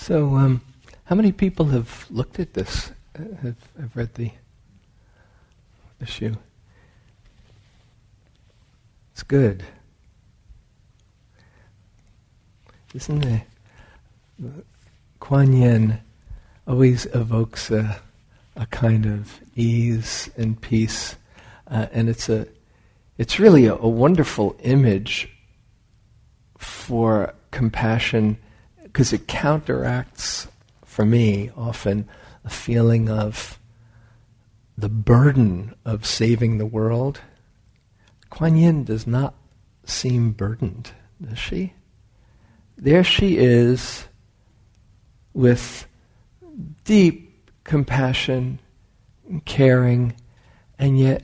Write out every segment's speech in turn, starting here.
So, um, how many people have looked at this? Uh, have, have read the issue? It's good. Isn't it? Kuan Yin always evokes a, a kind of ease and peace, uh, and it's a, it's really a, a wonderful image for compassion because it counteracts, for me, often a feeling of the burden of saving the world. Kuan Yin does not seem burdened, does she? There she is with deep compassion and caring, and yet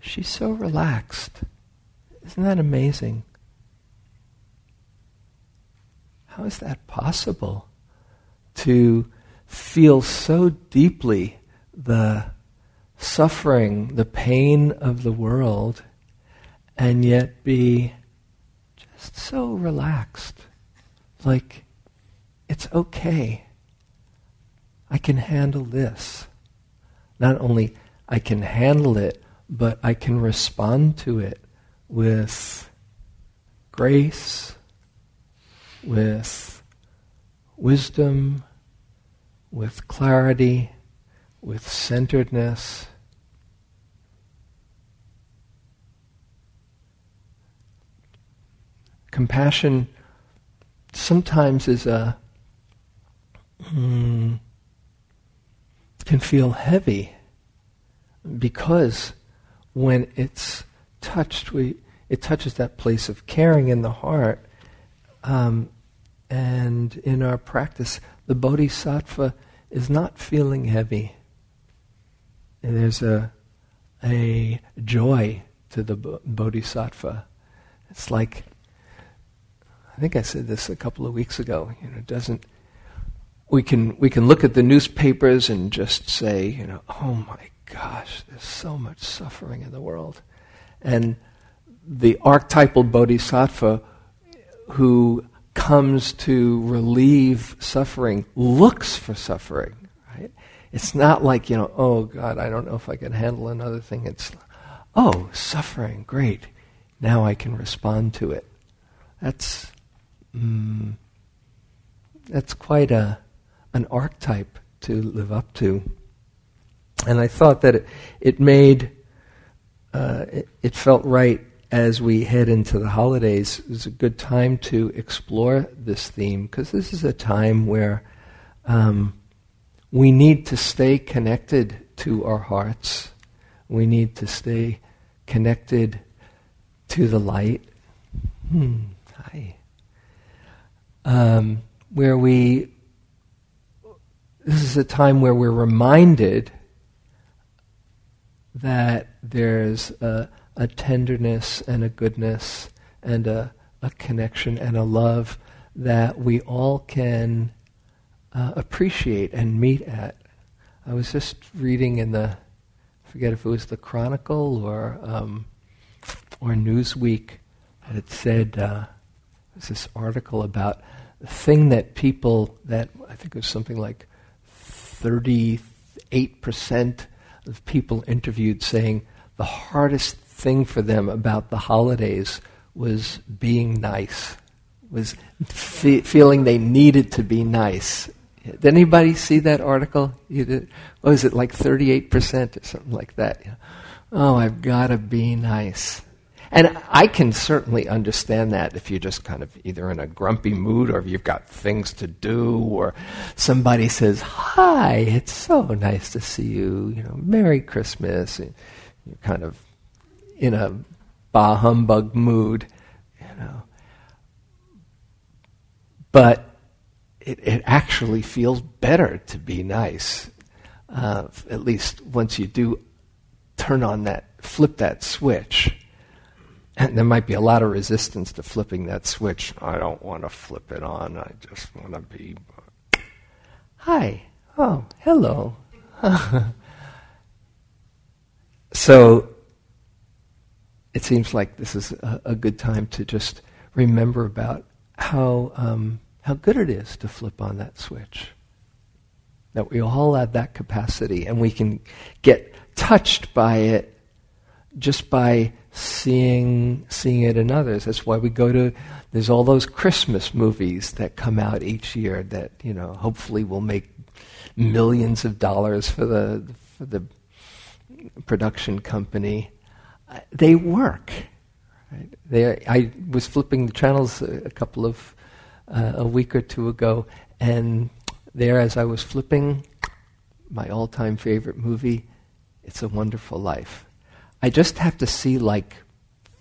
she's so relaxed. Isn't that amazing? How is that possible? To feel so deeply the suffering, the pain of the world, and yet be just so relaxed. Like, it's okay. I can handle this. Not only I can handle it, but I can respond to it with grace with wisdom, with clarity, with centeredness. Compassion sometimes is a mm, can feel heavy because when it's touched, we it touches that place of caring in the heart, um, and in our practice, the bodhisattva is not feeling heavy. And there's a, a joy to the bodhisattva. It's like, I think I said this a couple of weeks ago. You know, it doesn't. We can we can look at the newspapers and just say, you know, oh my gosh, there's so much suffering in the world, and the archetypal bodhisattva who comes to relieve suffering looks for suffering, right? It's not like, you know, oh God, I don't know if I can handle another thing. It's, oh, suffering, great. Now I can respond to it. That's, mm, that's quite a, an archetype to live up to. And I thought that it, it made, uh, it, it felt right as we head into the holidays, is a good time to explore this theme because this is a time where um, we need to stay connected to our hearts. We need to stay connected to the light. Hmm, hi. Um, where we, this is a time where we're reminded that there's a a tenderness and a goodness and a, a connection and a love that we all can uh, appreciate and meet at. I was just reading in the, I forget if it was the Chronicle or um, or Newsweek, that it said uh, was this article about the thing that people that I think it was something like thirty eight percent of people interviewed saying the hardest thing for them about the holidays was being nice, was fe- feeling they needed to be nice. Did anybody see that article? You did, what was it, like 38% or something like that? Oh, I've got to be nice. And I can certainly understand that if you're just kind of either in a grumpy mood or if you've got things to do or somebody says, Hi, it's so nice to see you, you know, Merry Christmas. And you're kind of in a bah humbug mood, you know. But it, it actually feels better to be nice, uh, at least once you do turn on that, flip that switch. And there might be a lot of resistance to flipping that switch. I don't want to flip it on. I just want to be. Hi. Oh, hello. so it seems like this is a, a, good time to just remember about how um, how good it is to flip on that switch. That we all have that capacity, and we can get touched by it just by seeing seeing it in others. That's why we go to. There's all those Christmas movies that come out each year that you know hopefully will make millions of dollars for the for the production company. They work. Right? They, I was flipping the channels a, a couple of uh, a week or two ago, and there, as I was flipping my all-time favorite movie, "It's a Wonderful Life." I just have to see like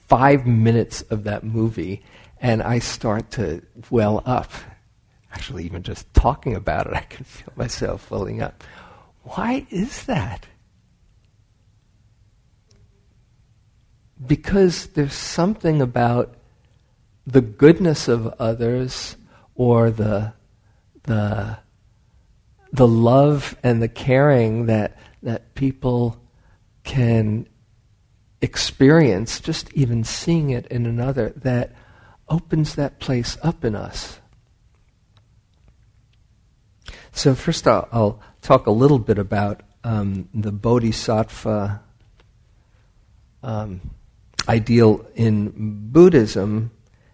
five minutes of that movie, and I start to well up. Actually, even just talking about it, I can feel myself welling up. Why is that? Because there's something about the goodness of others or the, the, the love and the caring that, that people can experience, just even seeing it in another, that opens that place up in us. So, first, I'll, I'll talk a little bit about um, the bodhisattva um, ideal in Buddhism.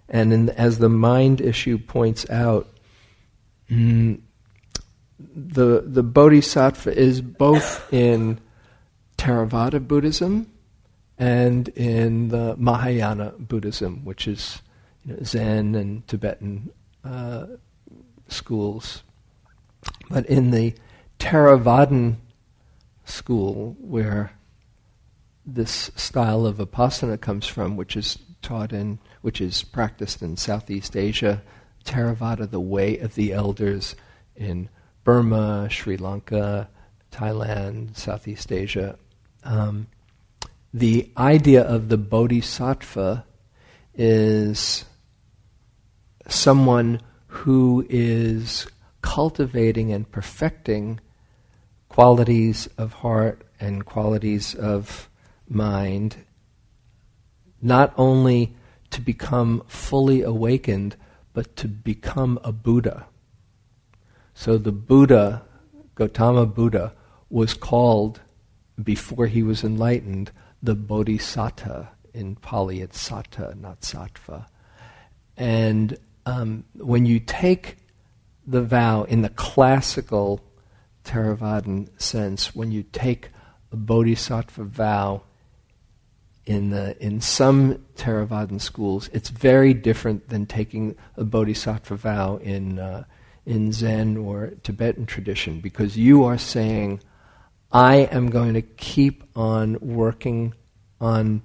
And in, as the mind issue points out, mm, the, the bodhisattva is both in Theravada Buddhism and in the Mahayana Buddhism, which is you know, Zen and Tibetan uh, schools. But in the Theravadan school, where this style of vipassana comes from, which is taught in, which is practiced in Southeast Asia, Theravada, the way of the elders in Burma, Sri Lanka, Thailand, Southeast Asia. Um, the idea of the bodhisattva is someone who is cultivating and perfecting qualities of heart and qualities of mind, not only to become fully awakened, but to become a Buddha. So the Buddha, Gautama Buddha, was called, before he was enlightened, the Bodhisattva. In Pali, it's Satta, not Sattva. And um, when you take the vow in the classical Theravadan sense, when you take a Bodhisattva vow in the in some Theravadan schools, it's very different than taking a Bodhisattva vow in uh, in Zen or Tibetan tradition because you are saying, I am going to keep on working on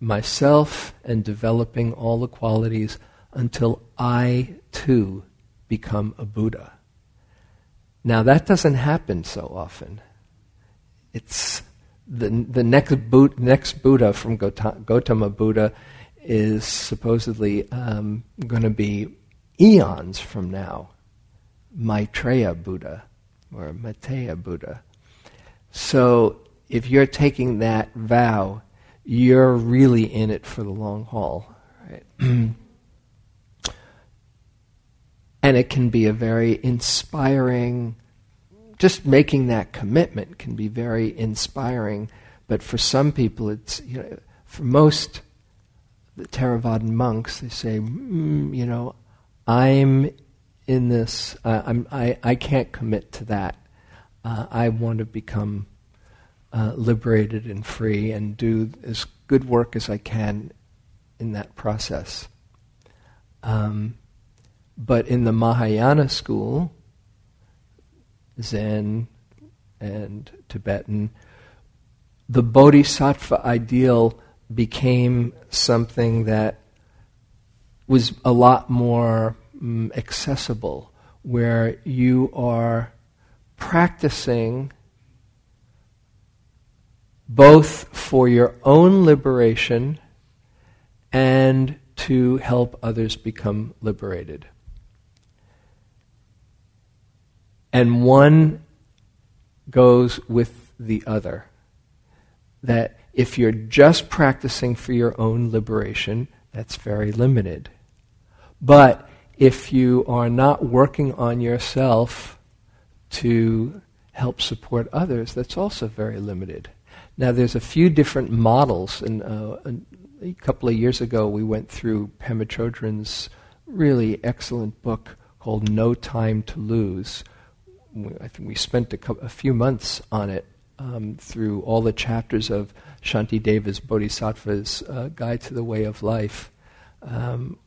myself and developing all the qualities until I too become a Buddha. Now that doesn't happen so often. It's the, the next, next Buddha from Gautama Buddha is supposedly um, going to be eons from now, Maitreya Buddha or Maitreya Buddha. So if you're taking that vow, you're really in it for the long haul. Right? and it can be a very inspiring, just making that commitment can be very inspiring. But for some people, it's, you know, for most the Theravadan monks, they say, mm, you know, I'm in this, uh, I'm, I, I can't commit to that. Uh, I want to become uh, liberated and free and do as good work as I can in that process. Um, but in the Mahayana school, Zen and Tibetan, the bodhisattva ideal became something that was a lot more um, accessible, where you are practicing both for your own liberation and to help others become liberated. And one goes with the other. That if you're just practicing for your own liberation, that's very limited. But if you are not working on yourself to help support others, that's also very limited. Now, there's a few different models, and uh, a couple of years ago we went through Pema Chodron's really excellent book called No Time to Lose. I think we spent a, couple, a few months on it um, through all the chapters of Shanti Deva's Bodhisattva's uh, Guide to the Way of Life. Um,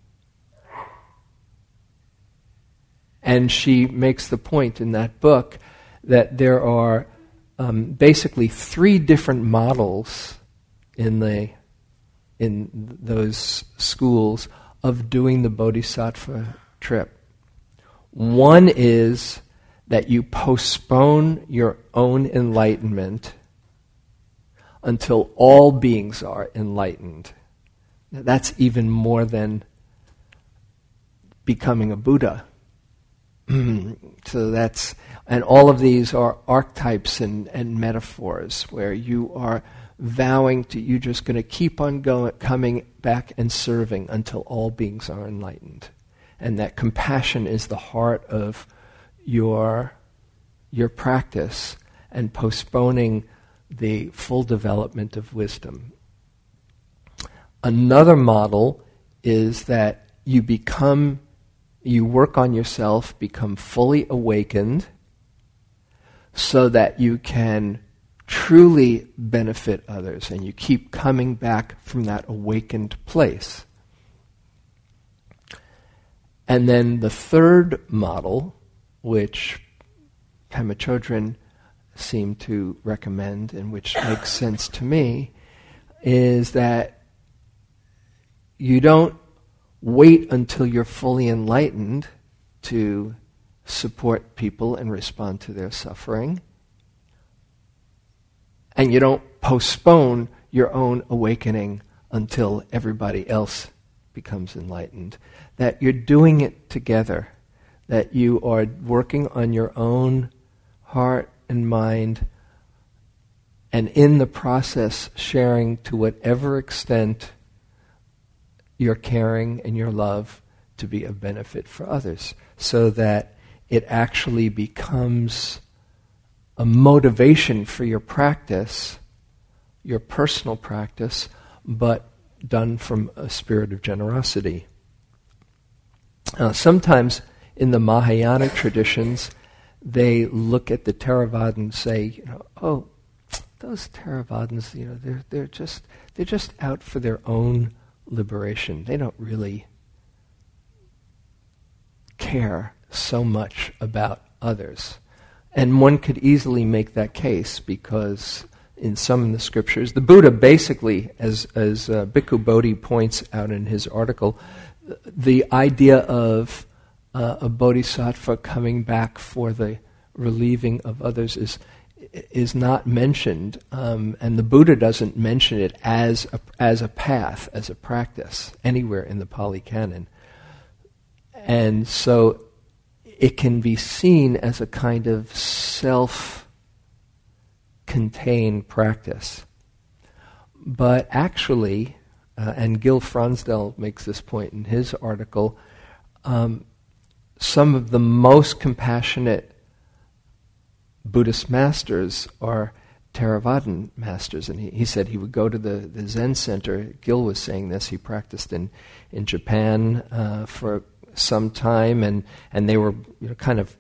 and she makes the point in that book that there are um, basically three different models in the in those schools of doing the bodhisattva trip. One is that you postpone your own enlightenment until all beings are enlightened. Now, that's even more than becoming a Buddha. so that's, and all of these are archetypes and, and metaphors where you are vowing to, you're just going to keep on going, coming back and serving until all beings are enlightened. And that compassion is the heart of your, your practice and postponing the full development of wisdom. Another model is that you become, you work on yourself, become fully awakened, so that you can truly benefit others, and you keep coming back from that awakened place. And then the third model, which Pema Chodron seemed to recommend and which makes sense to me, is that you don't wait until you're fully enlightened to support people and respond to their suffering. And you don't postpone your own awakening until everybody else becomes enlightened. That you're doing it together. That you are working on your own heart and mind, and in the process, sharing to whatever extent your caring and your love to be of benefit for others, so that it actually becomes a motivation for your practice, your personal practice, but done from a spirit of generosity. Uh, sometimes in the Mahayana traditions, they look at the Theravada and say, you know, oh, those Theravadins, you know, they're, they're, just, they're just out for their own liberation. They don't really care so much about others. And one could easily make that case because in some of the scriptures, the Buddha basically, as, as uh, Bhikkhu Bodhi points out in his article, the idea of uh, a bodhisattva coming back for the relieving of others is is not mentioned, um, and the Buddha doesn't mention it as a, as a path, as a practice, anywhere in the Pali Canon. And so it can be seen as a kind of self contained practice. But actually, uh, and Gil Fronsdal makes this point in his article, um, some of the most compassionate Buddhist masters are Theravadan masters. And he, he said he would go to the, the Zen center. Gil was saying this. He practiced in, in Japan uh, for some time, and, and they were you know, kind of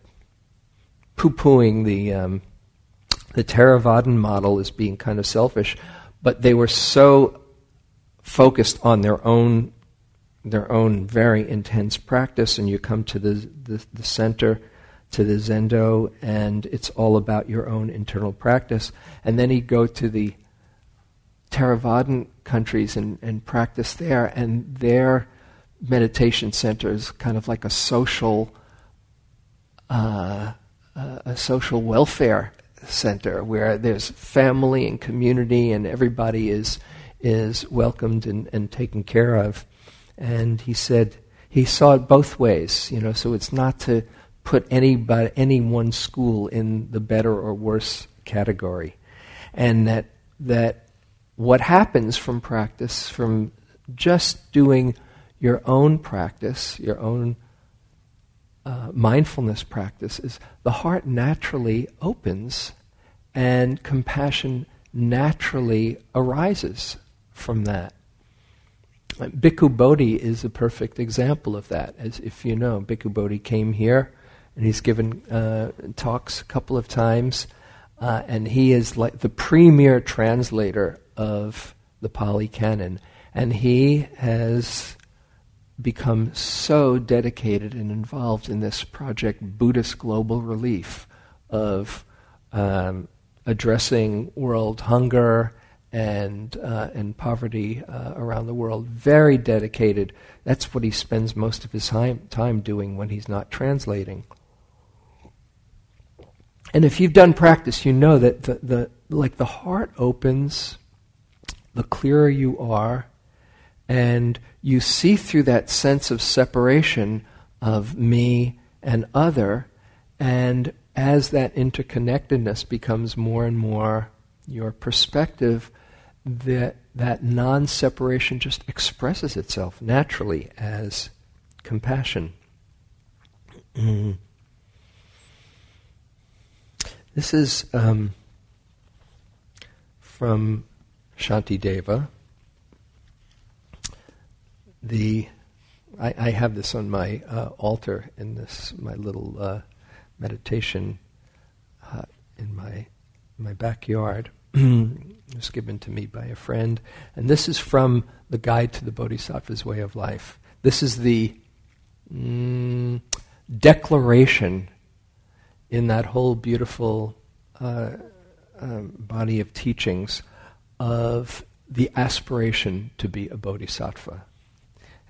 poo pooing the, um, the Theravadan model as being kind of selfish, but they were so focused on their own their own very intense practice, and you come to the, the, the center, to the Zendo, and it's all about your own internal practice. And then you go to the Theravadan countries and, and practice there, and their meditation center is kind of like a social, uh, a social welfare center where there's family and community, and everybody is is welcomed and, and taken care of. And he said he saw it both ways, you know. So it's not to put anybody, any one school in the better or worse category, and that that what happens from practice, from just doing your own practice, your own uh, mindfulness practice, is the heart naturally opens and compassion naturally arises from that. Bhikkhu Bodhi is a perfect example of that. As if you know, Bhikkhu Bodhi came here and he's given uh, talks a couple of times, uh, and he is like the premier translator of the Pali Canon. And he has become so dedicated and involved in this project, Buddhist Global Relief, of um, addressing world hunger and uh, and poverty uh, around the world. Very dedicated. That's what he spends most of his time, time doing when he's not translating. And if you've done practice, you know that the, the like the heart opens, the clearer you are, and you see through that sense of separation of me and other, and as that interconnectedness becomes more and more your perspective, that that non-separation just expresses itself naturally as compassion. Mm. This is um, from Shantideva. The I, I, have this on my uh, altar in this my little uh, meditation hut in my my backyard. it was given to me by a friend, and this is from the Guide to the Bodhisattva's Way of Life. This is the mm, declaration in that whole beautiful uh, um, body of teachings of the aspiration to be a bodhisattva.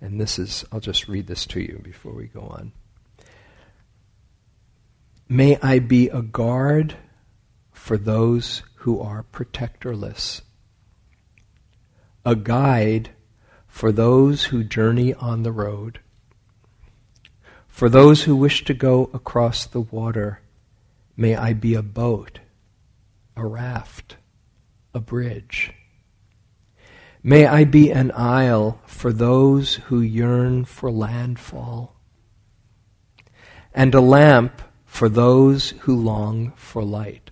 And this is, I'll just read this to you before we go on. May I be a guard for those who are protectorless, a guide for those who journey on the road, for those who wish to go across the water May I be a boat, a raft, a bridge. May I be an isle for those who yearn for landfall, and a lamp for those who long for light.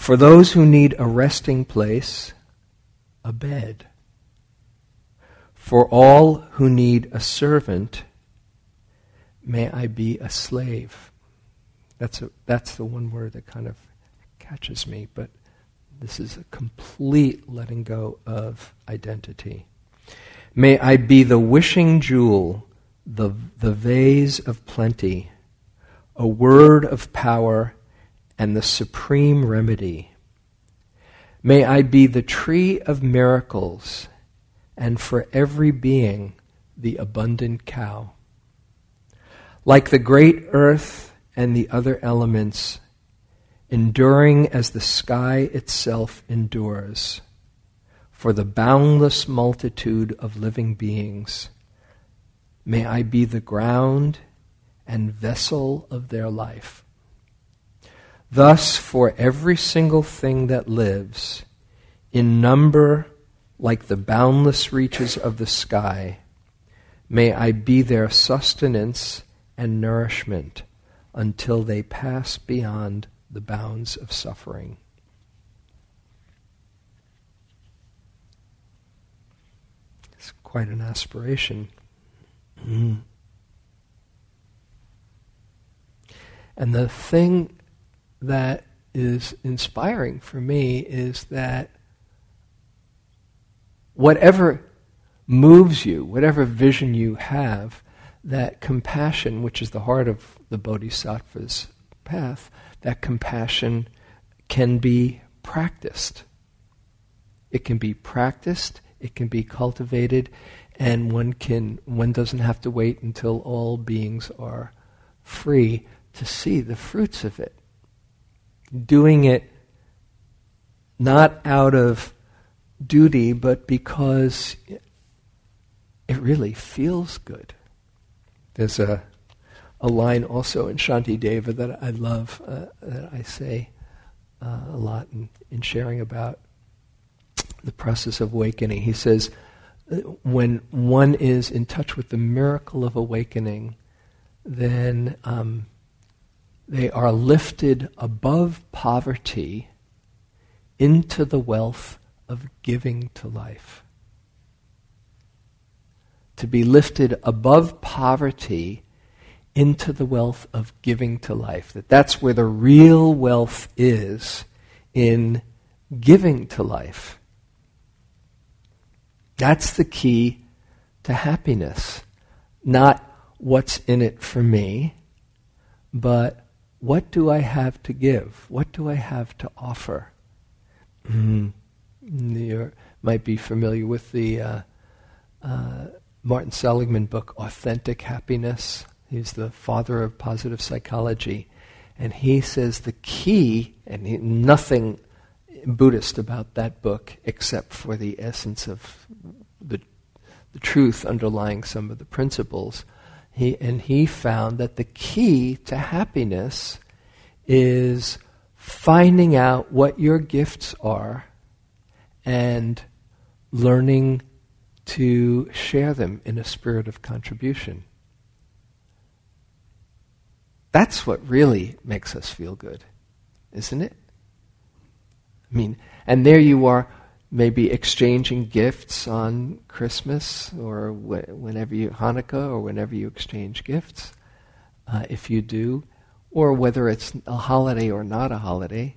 For those who need a resting place, a bed. For all who need a servant, may I be a slave. That's, a, that's the one word that kind of catches me, but this is a complete letting go of identity. May I be the wishing jewel, the, the vase of plenty, a word of power, and the supreme remedy. May I be the tree of miracles, and for every being, the abundant cow. Like the great earth, and the other elements, enduring as the sky itself endures, for the boundless multitude of living beings. May I be the ground and vessel of their life. Thus, for every single thing that lives, in number like the boundless reaches of the sky, may I be their sustenance and nourishment until they pass beyond the bounds of suffering. It's quite an aspiration. And the thing that is inspiring for me is that whatever moves you, whatever vision you have, that compassion, which is the heart of the bodhisattva's path, that compassion can be practiced. It can be practiced, it can be cultivated, and one can one doesn't have to wait until all beings are free to see the fruits of it. Doing it not out of duty, but because it really feels good. There's a, a line also in Shanti Deva that I love, uh, that I say uh, a lot in, in sharing about the process of awakening. He says, uh, when one is in touch with the miracle of awakening, then um, they are lifted above poverty into the wealth of giving to life. To be lifted above poverty into the wealth of giving to life. That that's where the real wealth is in giving to life. That's the key to happiness. Not what's in it for me, but what do I have to give? What do I have to offer? Mm. You might be familiar with the uh, uh, Martin Seligman book, Authentic Happiness. He's the father of positive psychology. And he says the key, and he, nothing Buddhist about that book except for the essence of the, the truth underlying some of the principles. He, and he found that the key to happiness is finding out what your gifts are and learning to share them in a spirit of contribution. That's what really makes us feel good, isn't it? I mean, and there you are, maybe exchanging gifts on Christmas or wh- whenever you, Hanukkah or whenever you exchange gifts, uh, if you do, or whether it's a holiday or not a holiday.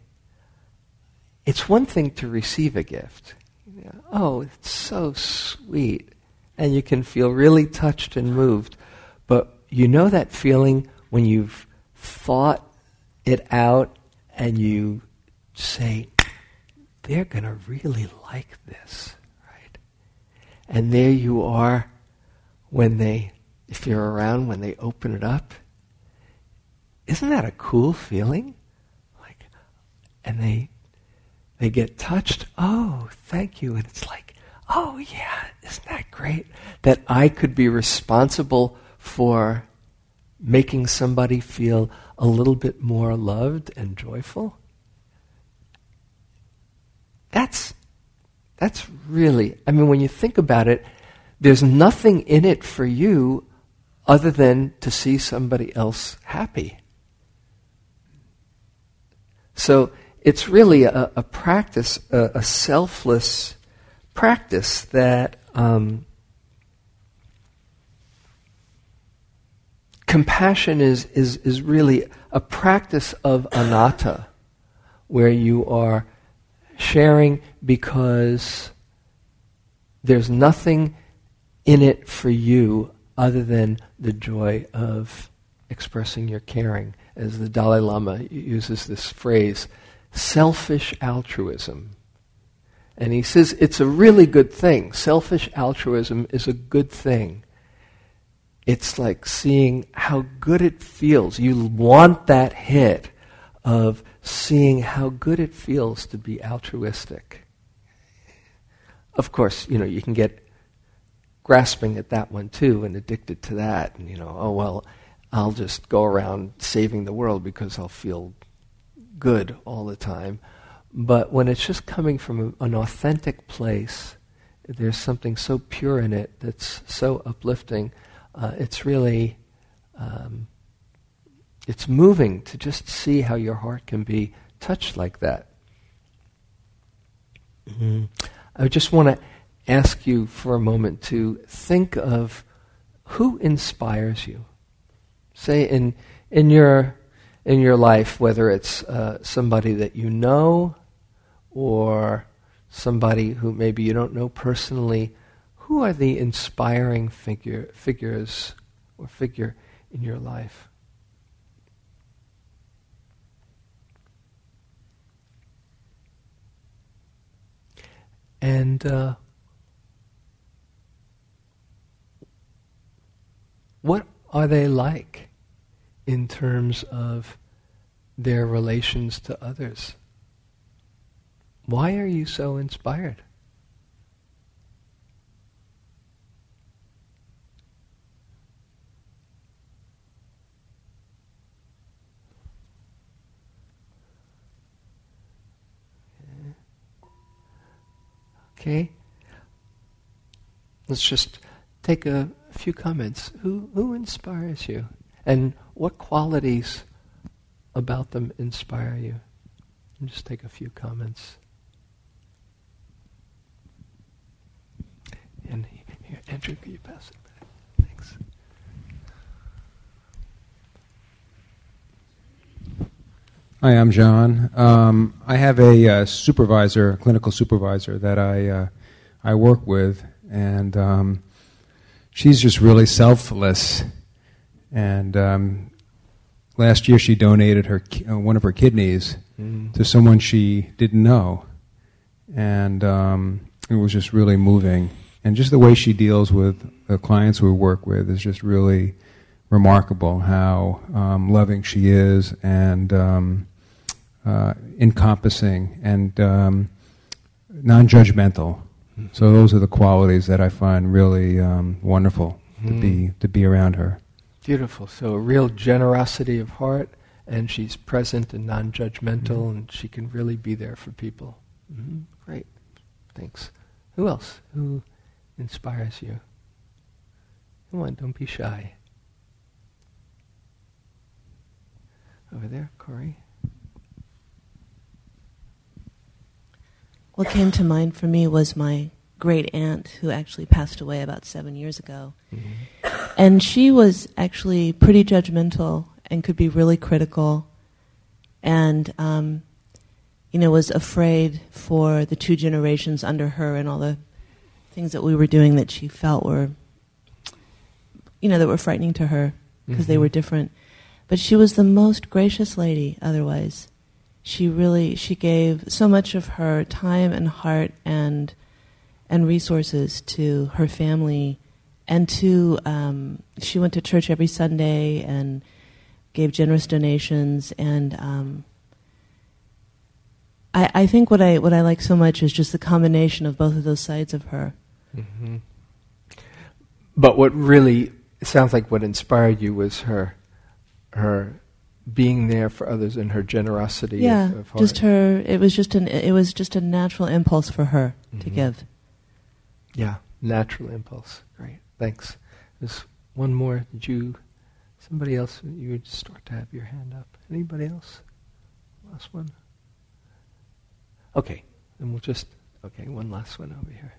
It's one thing to receive a gift. Oh, it's so sweet. And you can feel really touched and moved. But you know that feeling when you've thought it out and you say, they're going to really like this, right? And there you are when they, if you're around, when they open it up. Isn't that a cool feeling? Like, and they they get touched. Oh, thank you. And it's like, oh, yeah, isn't that great? That I could be responsible for making somebody feel a little bit more loved and joyful. That's, that's really, I mean, when you think about it, there's nothing in it for you other than to see somebody else happy. So it's really a, a practice, a, a, selfless practice that um, compassion is, is, is really a practice of anatta, where you are sharing because there's nothing in it for you other than the joy of expressing your caring. As the Dalai Lama uses this phrase, selfish altruism. And he says it's a really good thing. Selfish altruism is a good thing. It's like seeing how good it feels. You want that hit of seeing how good it feels to be altruistic. Of course, you know, you can get grasping at that one too and addicted to that and you know, oh well, I'll just go around saving the world because I'll feel good all the time. But when it's just coming from a, an authentic place, there's something so pure in it that's so uplifting. Uh, it's really, um, it's moving to just see how your heart can be touched like that. Mm-hmm. I just want to ask you for a moment to think of who inspires you. Say in in your in your life, whether it's uh, somebody that you know or somebody who maybe you don't know personally, who are the inspiring figure, figures or figure in your life? And uh, what are they like in terms of their relations to others? Why are you so inspired? Okay? Let's just take a few comments. Who, who inspires you? And what qualities about them inspire you? And just take a few comments. And here, Andrew, can you pass it back? Thanks. Hi, I'm John. Um, I have a uh, supervisor, a clinical supervisor that I uh, I work with, and um, she's just really selfless. And um, last year, she donated her uh, one of her kidneys mm. to someone she didn't know, and um, it was just really moving. And just the way she deals with the clients we work with is just really remarkable. How um, loving she is, and um, uh, encompassing and um, non-judgmental. Mm-hmm. So those are the qualities that I find really um, wonderful mm-hmm. to be mm-hmm. to be around her. Beautiful. So a real generosity of heart, and she's present and non-judgmental, mm-hmm. and she can really be there for people. Mm-hmm. Great. Thanks. Who else? Who inspires you? Come on, don't be shy. Over there, Corey. What came to mind for me was my great aunt who actually passed away about seven years ago. Mm-hmm. And she was actually pretty judgmental and could be really critical and, um, you know, was afraid for the two generations under her and all the things that we were doing that she felt were, you know, that were frightening to her because mm-hmm. they were different. But she was the most gracious lady otherwise she really she gave so much of her time and heart and and resources to her family and to um, she went to church every Sunday and gave generous donations and um, I, I think what I what I like so much is just the combination of both of those sides of her. Mm-hmm. But what really sounds like what inspired you was her her being there for others and her generosity. Yeah, of, of just her. It was just an. It was just a natural impulse for her mm-hmm. to give. Yeah, natural impulse. Great, thanks. There's one more. Did you? Somebody else? You would start to have your hand up. Anybody else? Last one. Okay, and we'll just. Okay, one last one over here.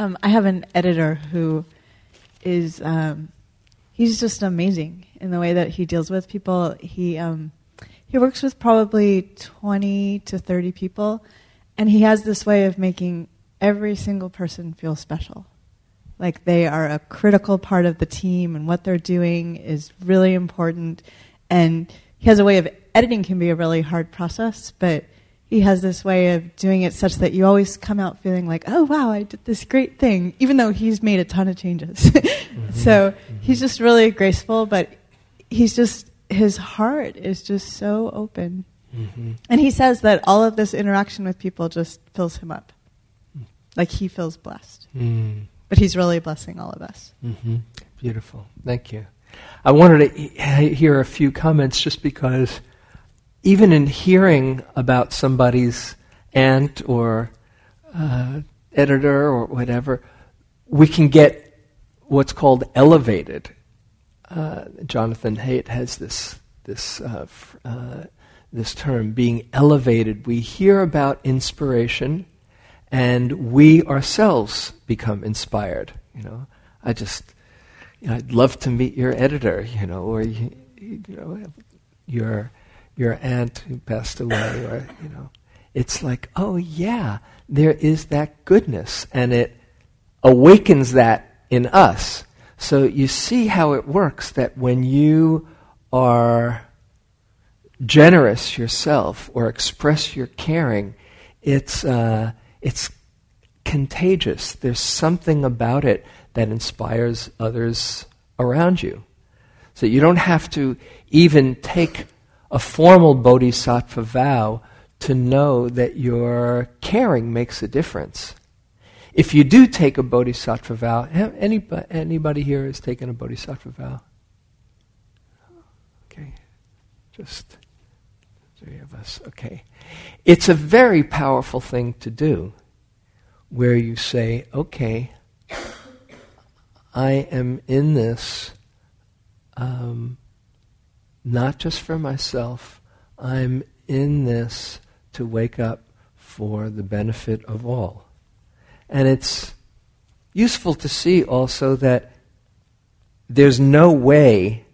Um, I have an editor who is um, he's just amazing in the way that he deals with people. He um, he works with probably twenty to thirty people, and he has this way of making every single person feel special. Like they are a critical part of the team, and what they're doing is really important. And he has a way of editing can be a really hard process, but he has this way of doing it such that you always come out feeling like, oh wow, I did this great thing, even though he's made a ton of changes. mm-hmm. So mm-hmm. he's just really graceful, but he's just his heart is just so open. Mm-hmm. And he says that all of this interaction with people just fills him up. Mm. Like he feels blessed. Mm. But he's really blessing all of us. Mm-hmm. Beautiful. Thank you. I wanted to hear a few comments just because even in hearing about somebody's aunt or uh, editor or whatever, we can get what's called elevated. Uh, Jonathan Haidt has this this uh, uh, this term being elevated. We hear about inspiration, and we ourselves become inspired. You know, I just you know, I'd love to meet your editor. You know, or you, you know your your aunt who passed away, or, you know, it's like, oh yeah, there is that goodness, and it awakens that in us. So you see how it works that when you are generous yourself or express your caring, it's, uh, it's contagious. There's something about it that inspires others around you. So you don't have to even take a formal bodhisattva vow to know that your caring makes a difference. If you do take a bodhisattva vow, anybody, anybody here has taken a bodhisattva vow? Okay, just three of us. Okay. It's a very powerful thing to do where you say, okay, I am in this um, not just for myself, I'm in this to wake up for the benefit of all. And it's useful to see also that there's no way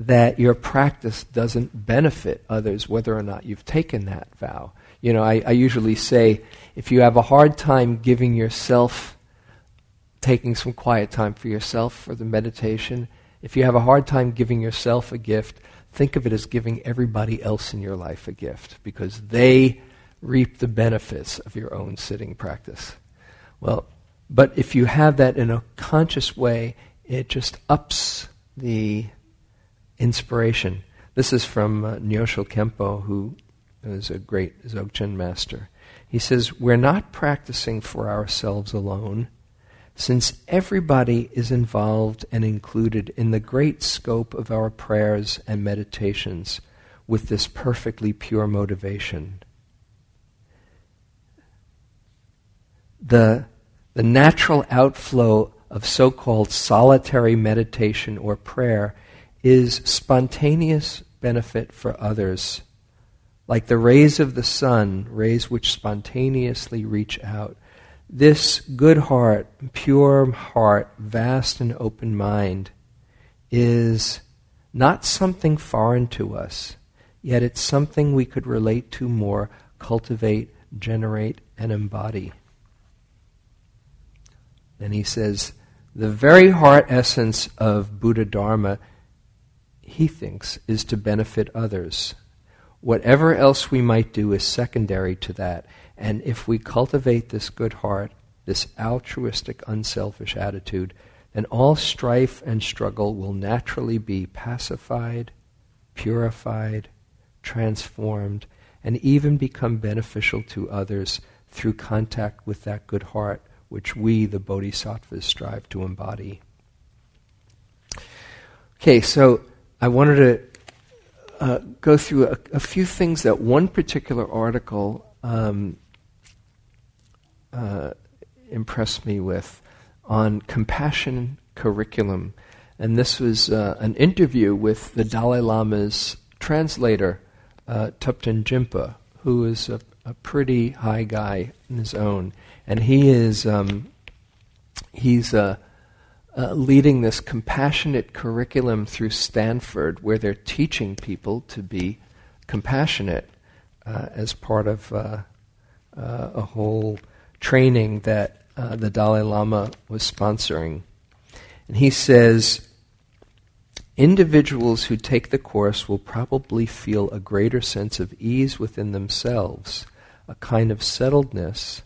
that your practice doesn't benefit others whether or not you've taken that vow. You know, I, I usually say if you have a hard time giving yourself, taking some quiet time for yourself for the meditation, if you have a hard time giving yourself a gift, think of it as giving everybody else in your life a gift because they reap the benefits of your own sitting practice. Well, but if you have that in a conscious way, it just ups the inspiration. This is from uh, Nyoshul Khenpo, who is a great Dzogchen master. He says, We're not practicing for ourselves alone, since everybody is involved and included in the great scope of our prayers and meditations with this perfectly pure motivation. The, the natural outflow of so called solitary meditation or prayer is spontaneous benefit for others, like the rays of the sun, rays which spontaneously reach out. This good heart, pure heart, vast and open mind is not something foreign to us, yet it's something we could relate to more, cultivate, generate, and embody. And he says, the very heart essence of Buddha Dharma he thinks, is to benefit others. Whatever else we might do is secondary to that. And if we cultivate this good heart, this altruistic, unselfish attitude, then all strife and struggle will naturally be pacified, purified, transformed, and even become beneficial to others through contact with that good heart which we, the bodhisattvas, strive to embody. Okay, so I wanted to uh, go through a, a, few things that one particular article um, uh, impressed me with on compassion curriculum. And this was uh, an interview with the Dalai Lama's translator, uh, Thubten Jinpa, who is a, a, pretty high guy in his own. And he is, um, he's a uh, leading this compassionate curriculum through Stanford, where they're teaching people to be compassionate uh, as part of uh, uh a whole training that uh, the Dalai Lama was sponsoring. And he says, Individuals who take the course will probably feel a greater sense of ease within themselves, a kind of settledness,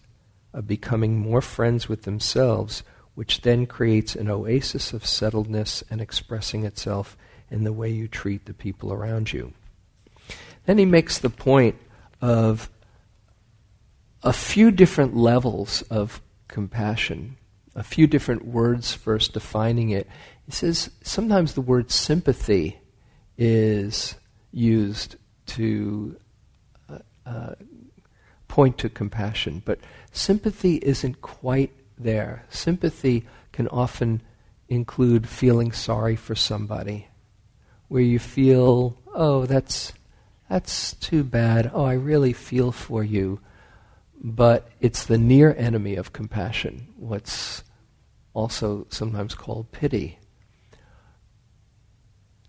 of becoming more friends with themselves which then creates an oasis of settledness and expressing itself in the way you treat the people around you. Then he makes the point of a few different levels of compassion, a few different words first defining it. He says sometimes the word sympathy is used to uh, uh, point to compassion, but sympathy isn't quite there. Sympathy can often include feeling sorry for somebody, where you feel, oh, that's, that's too bad. Oh, I really feel for you. But it's the near enemy of compassion, what's also sometimes called pity.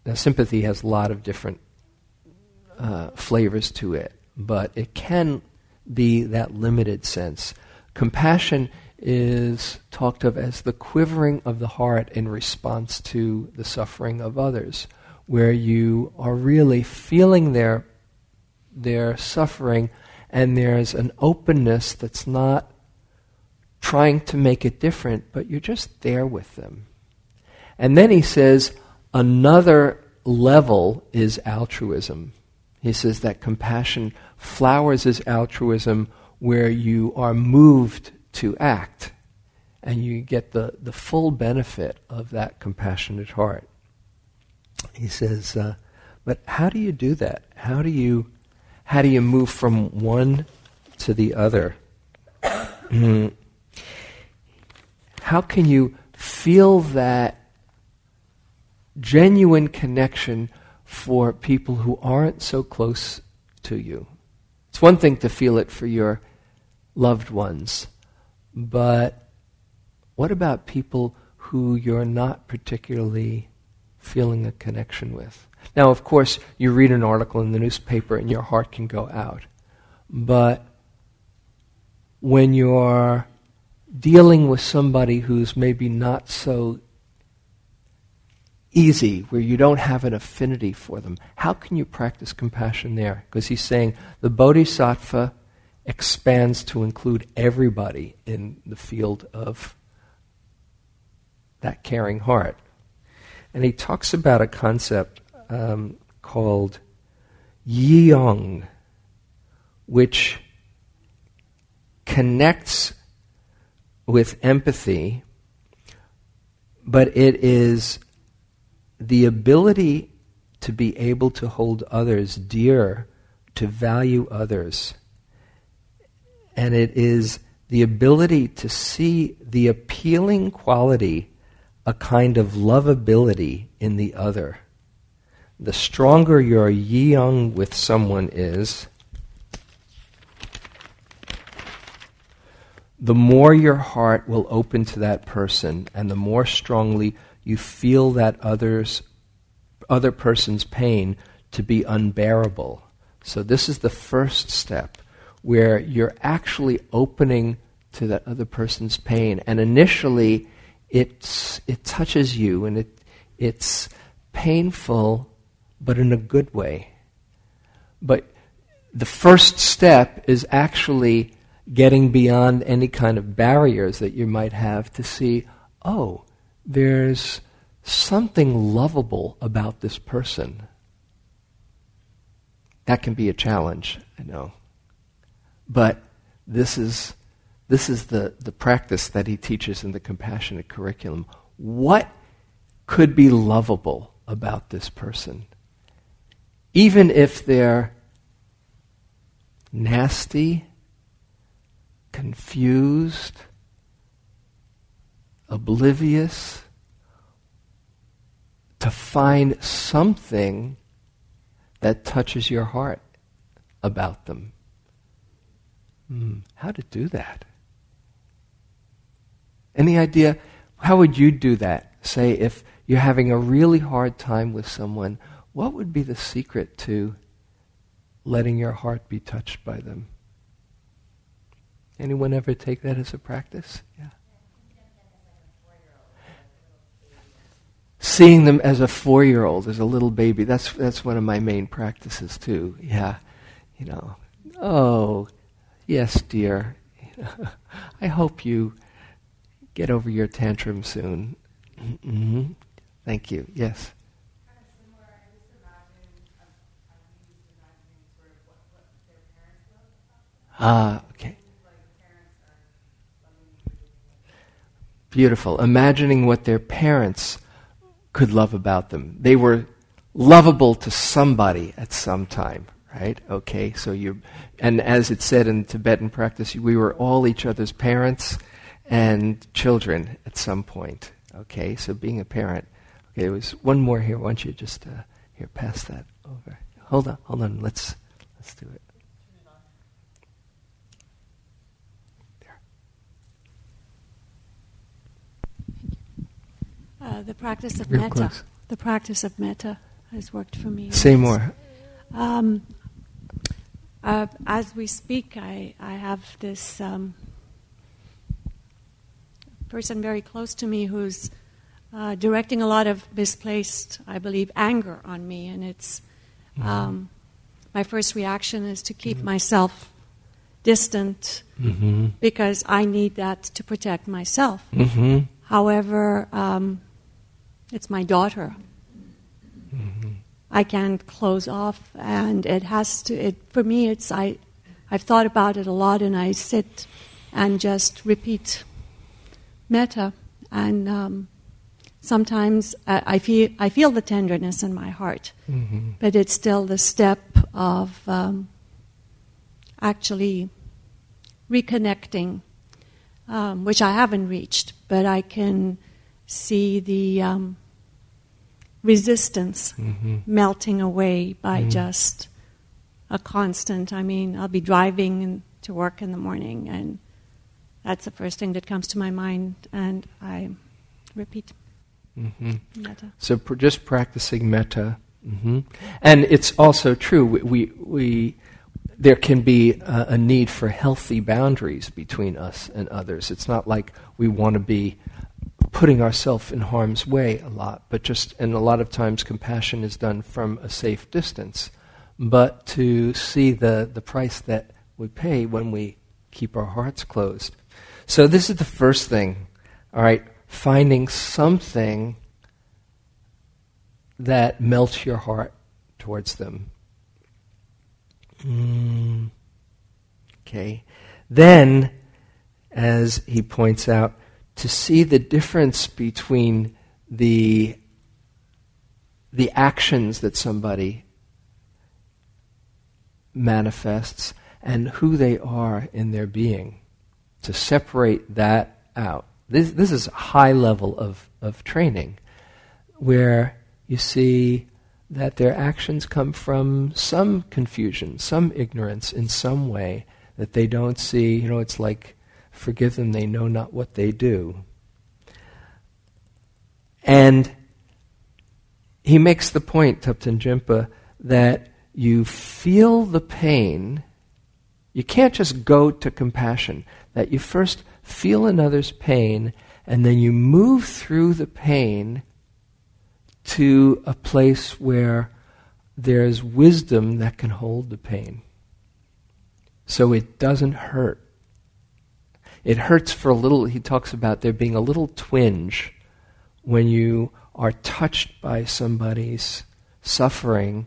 Now, sympathy has a lot of different uh, flavors to it, but it can be that limited sense. Compassion is talked of as the quivering of the heart in response to the suffering of others, where you are really feeling their, their suffering and there's an openness that's not trying to make it different, but you're just there with them. And then he says another level is altruism. He says that compassion flowers as altruism where you are moved to act and you get the, the full benefit of that compassionate heart. He says, uh, but how do you do that? How do you, how do you move from one to the other? how can you feel that genuine connection for people who aren't so close to you? It's one thing to feel it for your loved ones, but what about people who you're not particularly feeling a connection with? Now, of course, you read an article in the newspaper and your heart can go out. But when you're dealing with somebody who's maybe not so easy, where you don't have an affinity for them, how can you practice compassion there? Because he's saying the bodhisattva expands to include everybody in the field of that caring heart. And he talks about a concept um, called yiyong, which connects with empathy, but it is the ability to be able to hold others dear, to value others and it is the ability to see the appealing quality, a kind of lovability in the other. The stronger your yiyong with someone is, the more your heart will open to that person, and the more strongly you feel that others, other person's pain to be unbearable. So, this is the first step where you're actually opening to that other person's pain. And initially, it's, it touches you and it, it's painful, but in a good way. But the first step is actually getting beyond any kind of barriers that you might have to see, oh, there's something lovable about this person. That can be a challenge, I know. But this is, this is the, the practice that he teaches in the compassionate curriculum. What could be lovable about this person? Even if they're nasty, confused, oblivious, to find something that touches your heart about them. Hmm, how to do that? Any idea? How would you do that? Say, if you're having a really hard time with someone, what would be the secret to letting your heart be touched by them? Anyone ever take that as a practice? Yeah. Seeing them as a four year old, as a little baby, that's, that's one of my main practices too. Yeah. You know, oh, Yes, dear. I hope you get over your tantrum soon. Mm-hmm. Thank you. Yes. Ah, okay. Beautiful. Imagining what their parents could love about them. They were lovable to somebody at some time right? Okay, so you, and as it said in Tibetan practice, we were all each other's parents and children at some point. Okay, so being a parent. Okay, there was one more here. Why don't you just uh, here pass that over? Hold on, hold on. Let's let's do it. Uh, the practice of Real metta. close. The practice of metta has worked for me. Say more. Um, uh, as we speak, I, I have this um, person very close to me who's uh, directing a lot of misplaced, I believe, anger on me, and it's um, my first reaction is to keep myself distant Mm-hmm. because I need that to protect myself. Mm-hmm. However, um, it's my daughter. I can't close off, and it has to. It for me, it's I. I've thought about it a lot, and I sit and just repeat metta, and um, sometimes I, I feel I feel the tenderness in my heart, Mm-hmm. but it's still the step of um, actually reconnecting, um, which I haven't reached, but I can see the um, resistance Mm-hmm. melting away by Mhm. just a constant. I mean, I'll be driving in, to work in the morning, and that's the first thing that comes to my mind, and I repeat Mm-hmm. metta. So pr- just practicing metta, hmm and it's also true. We, we, we there can be a need for healthy boundaries between us and others. It's not like we want to be putting ourselves in harm's way a lot, but just and a lot of times compassion is done from a safe distance. But to see the the price that we pay when we keep our hearts closed. So this is the first thing. All right, finding something that melts your heart towards them. Mm. Okay. Then, as he points out, to see the difference between the, the actions that somebody manifests and who they are in their being. To separate that out. This, this is a high level of, of training where you see that their actions come from some confusion, some ignorance in some way that they don't see. You know, it's like, forgive them, they know not what they do. And he makes the point, Thubten Jinpa, that you feel the pain. You can't just go to compassion. That you first feel another's pain, and then you move through the pain to a place where there's wisdom that can hold the pain. So it doesn't hurt. It hurts for a little, he talks about there being a little twinge when you are touched by somebody's suffering,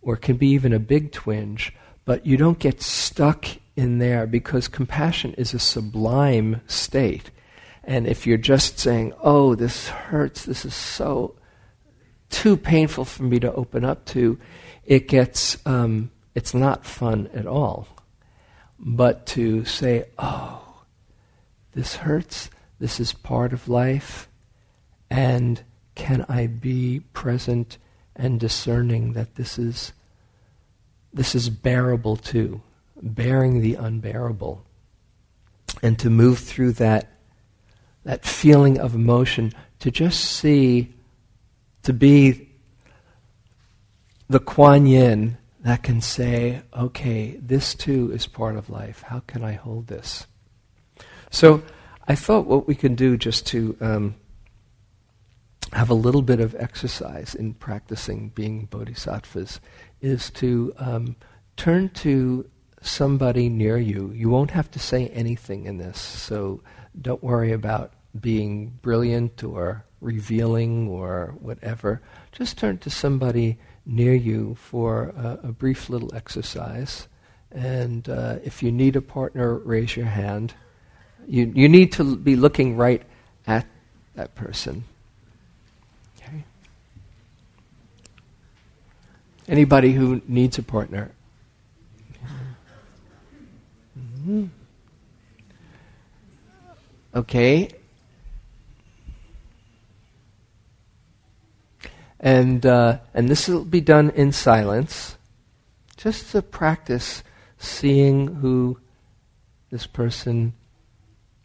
or can be even a big twinge, but you don't get stuck in there because compassion is a sublime state. And if you're just saying, oh, this hurts, this is so too painful for me to open up to, it gets, um, it's not fun at all. But to say, oh, this hurts, this is part of life, and can I be present and discerning that this is this is bearable too, bearing the unbearable, and to move through that that feeling of emotion to just see to be the Kuan Yin that can say, okay, this too is part of life. How can I hold this? So I thought what we can do just to um, have a little bit of exercise in practicing being bodhisattvas is to um, turn to somebody near you. You won't have to say anything in this, so don't worry about being brilliant or revealing or whatever. Just turn to somebody near you for a, brief little exercise. And uh, if you need a partner, raise your hand. You, you need to be looking right at that person. Okay? Anybody who needs a partner? Mhm. Okay. And, uh, and this will be done in silence, just to practice seeing who this person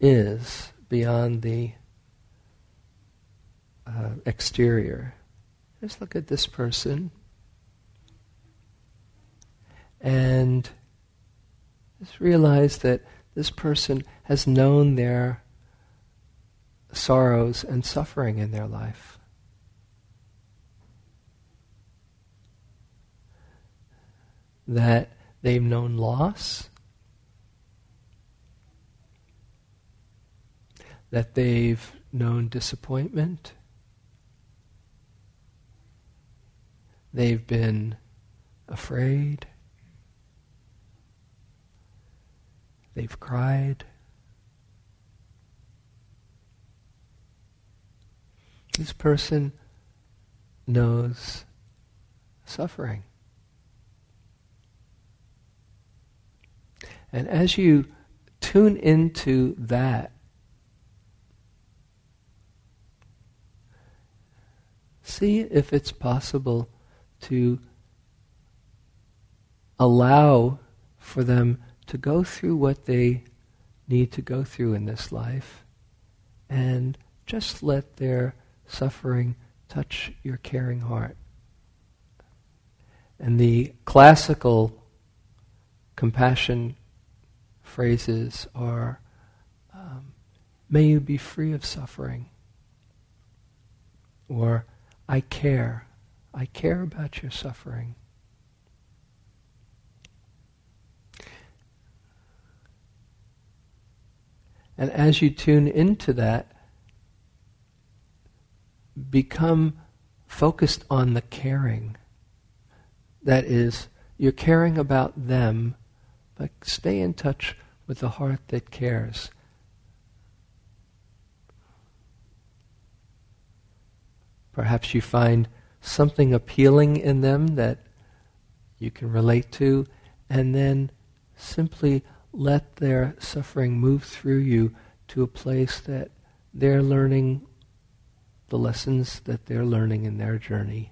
is beyond the uh, exterior. Just look at this person and just realize that this person has known their sorrows and suffering in their life. That they've known loss, that they've known disappointment, they've been afraid, they've cried. This person knows suffering. And as you tune into that, see if it's possible to allow for them to go through what they need to go through in this life and just let their suffering touch your caring heart. And the classical compassion phrases are um, May you be free of suffering. Or I care. I care about your suffering. And as you tune into that, become focused on the caring. That is, you're caring about them, but stay in touch with the heart that cares. Perhaps you find something appealing in them that you can relate to, and then simply let their suffering move through you to a place that they're learning the lessons that they're learning in their journey,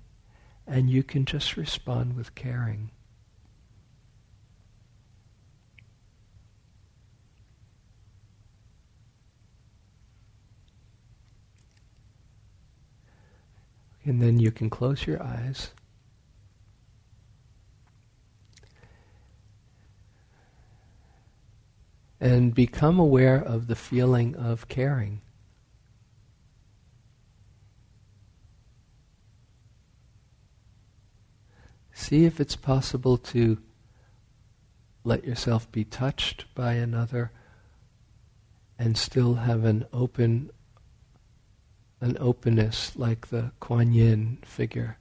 and you can just respond with caring. And then you can close your eyes. And become aware of the feeling of caring. See if it's possible to let yourself be touched by another and still have an open an openness like the Kuan Yin figure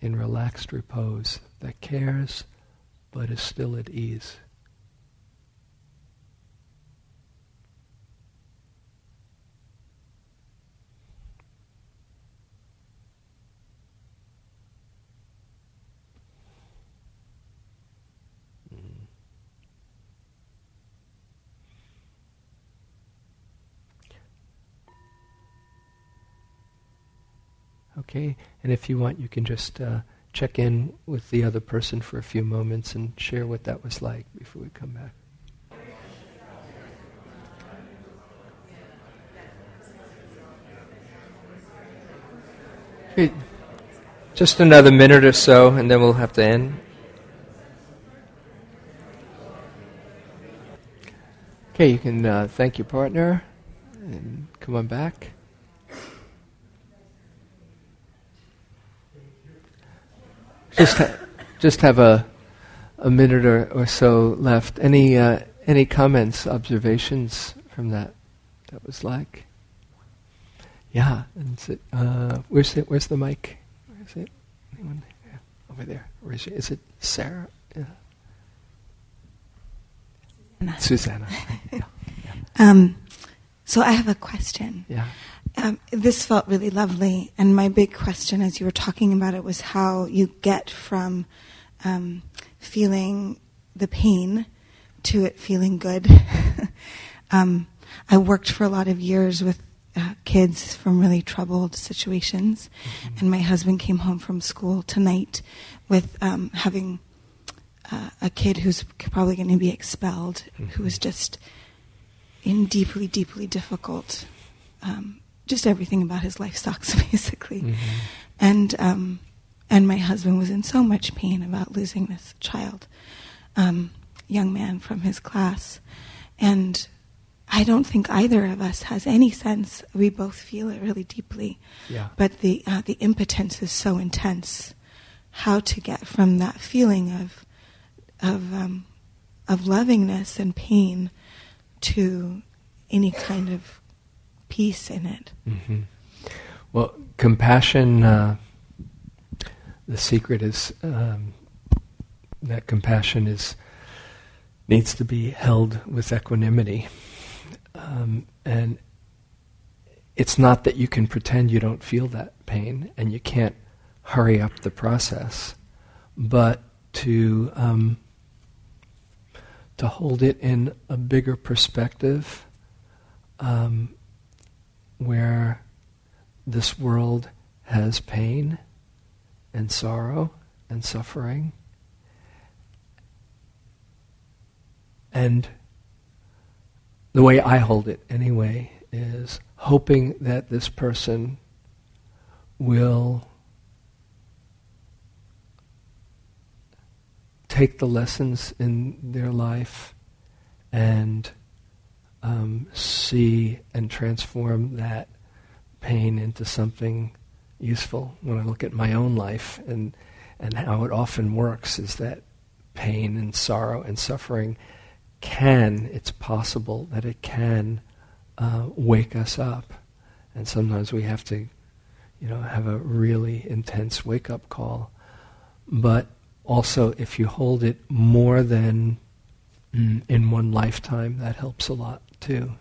in relaxed repose that cares but is still at ease. Okay, and if you want, you can just uh, check in with the other person for a few moments and share what that was like before we come back. Okay, just another minute or so, and then we'll have to end. Okay, you can uh, thank your partner and come on back. Just ha- just have a a minute or, or so left. Any uh, any comments, observations from that? That was like. Yeah, and it, uh, where's it? Where's the mic? Where is it? Anyone? Yeah, over there. Where is it? Is it Sarah? Yeah. Susanna. yeah. Um, so I have a question. Yeah. Um, this felt really lovely, and my big question as you were talking about it was how you get from um, feeling the pain to it feeling good. um, I worked for a lot of years with uh, kids from really troubled situations, mm-hmm. and my husband came home from school tonight with um, having uh, a kid who's probably going to be expelled, mm-hmm. who was just in deeply, deeply difficult um, just everything about his life sucks, basically. Mm-hmm. And um, and my husband was in so much pain about losing this child, um, young man from his class, and I don't think either of us has any sense. We both feel it really deeply, Yeah. but the uh, the impotence is so intense. How to get from that feeling of of um, of lovingness and pain to any kind of peace in it. hmm Well, compassion. Uh, the secret is um, that compassion is needs to be held with equanimity, um, and it's not that you can pretend you don't feel that pain and you can't hurry up the process, but to um, to hold it in a bigger perspective. Um, where this world has pain and sorrow and suffering. And the way I hold it, anyway, is hoping that this person will take the lessons in their life and um, see and transform that pain into something useful. When I look at my own life and and how it often works is that pain and sorrow and suffering can, it's possible that it can uh, wake us up. And sometimes we have to, you know, have a really intense wake up call. But also, if you hold it more than mm, in one lifetime, that helps a lot too.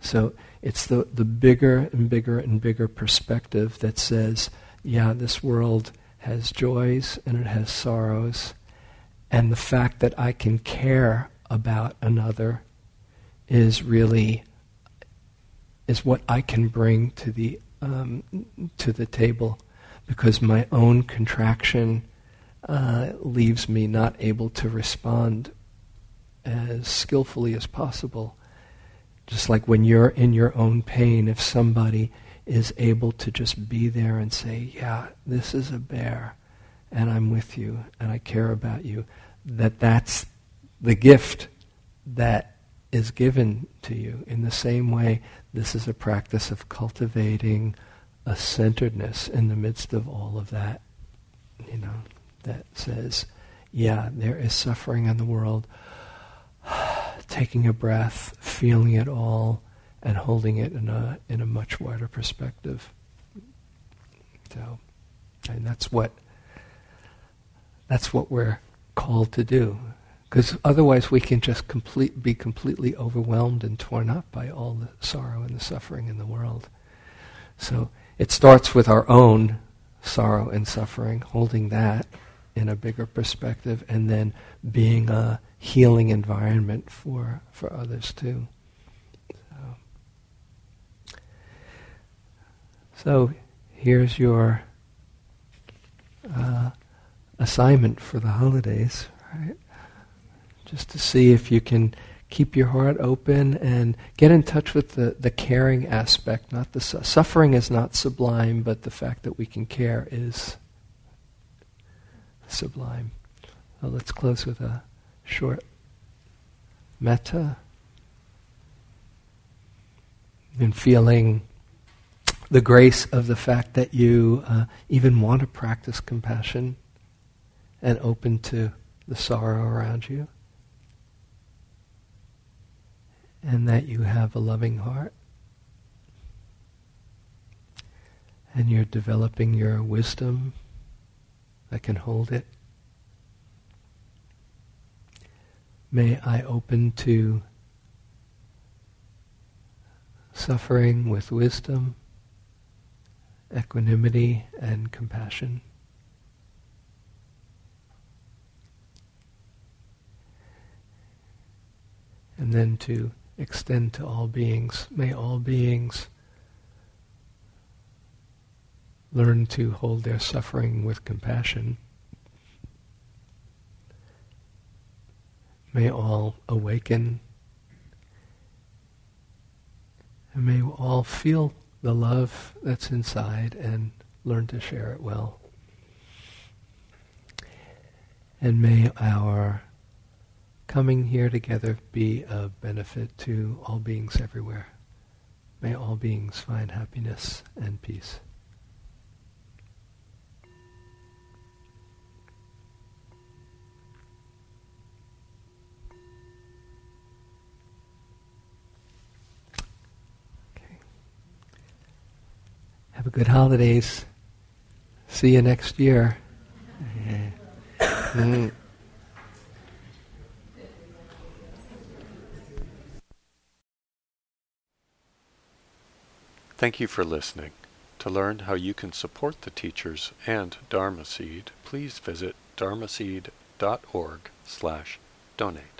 So it's the, the bigger and bigger and bigger perspective that says, yeah, this world has joys and it has sorrows. And the fact that I can care about another is really is what I can bring to the um, to the table, because my own contraction uh, leaves me not able to respond as skillfully as possible. Just like when you're in your own pain, if somebody is able to just be there and say, yeah, this is a bear, and I'm with you, and I care about you, that that's the gift that is given to you. In the same way, this is a practice of cultivating a centeredness in the midst of all of that, you know, that says, yeah, there is suffering in the world. Taking a breath, feeling it all, and holding it in a in a much wider perspective. So, and that's what that's what we're called to do, because otherwise we can just complete be completely overwhelmed and torn up by all the sorrow and the suffering in the world. So it starts with our own sorrow and suffering, holding that in a bigger perspective, and then being a healing environment for for others too. So here's your uh, assignment for the holidays, right? Just to see if you can keep your heart open and get in touch with the, the caring aspect. Not the su- suffering is not sublime, but the fact that we can care is sublime. Let's close with a short metta and feeling the grace of the fact that you uh, even want to practice compassion and open to the sorrow around you, and that you have a loving heart, and you're developing your wisdom that can hold it. May I open to suffering with wisdom equanimity and compassion. And then to extend to all beings. May all beings learn to hold their suffering with compassion. May all awaken. And may all feel the love that's inside and learn to share it well. And may our coming here together be of benefit to all beings everywhere. May all beings find happiness and peace. Have a good holidays. See you next year. Mm. Thank you for listening. To learn how you can support the teachers and Dharma Seed, please visit dharmaseed.org slash donate.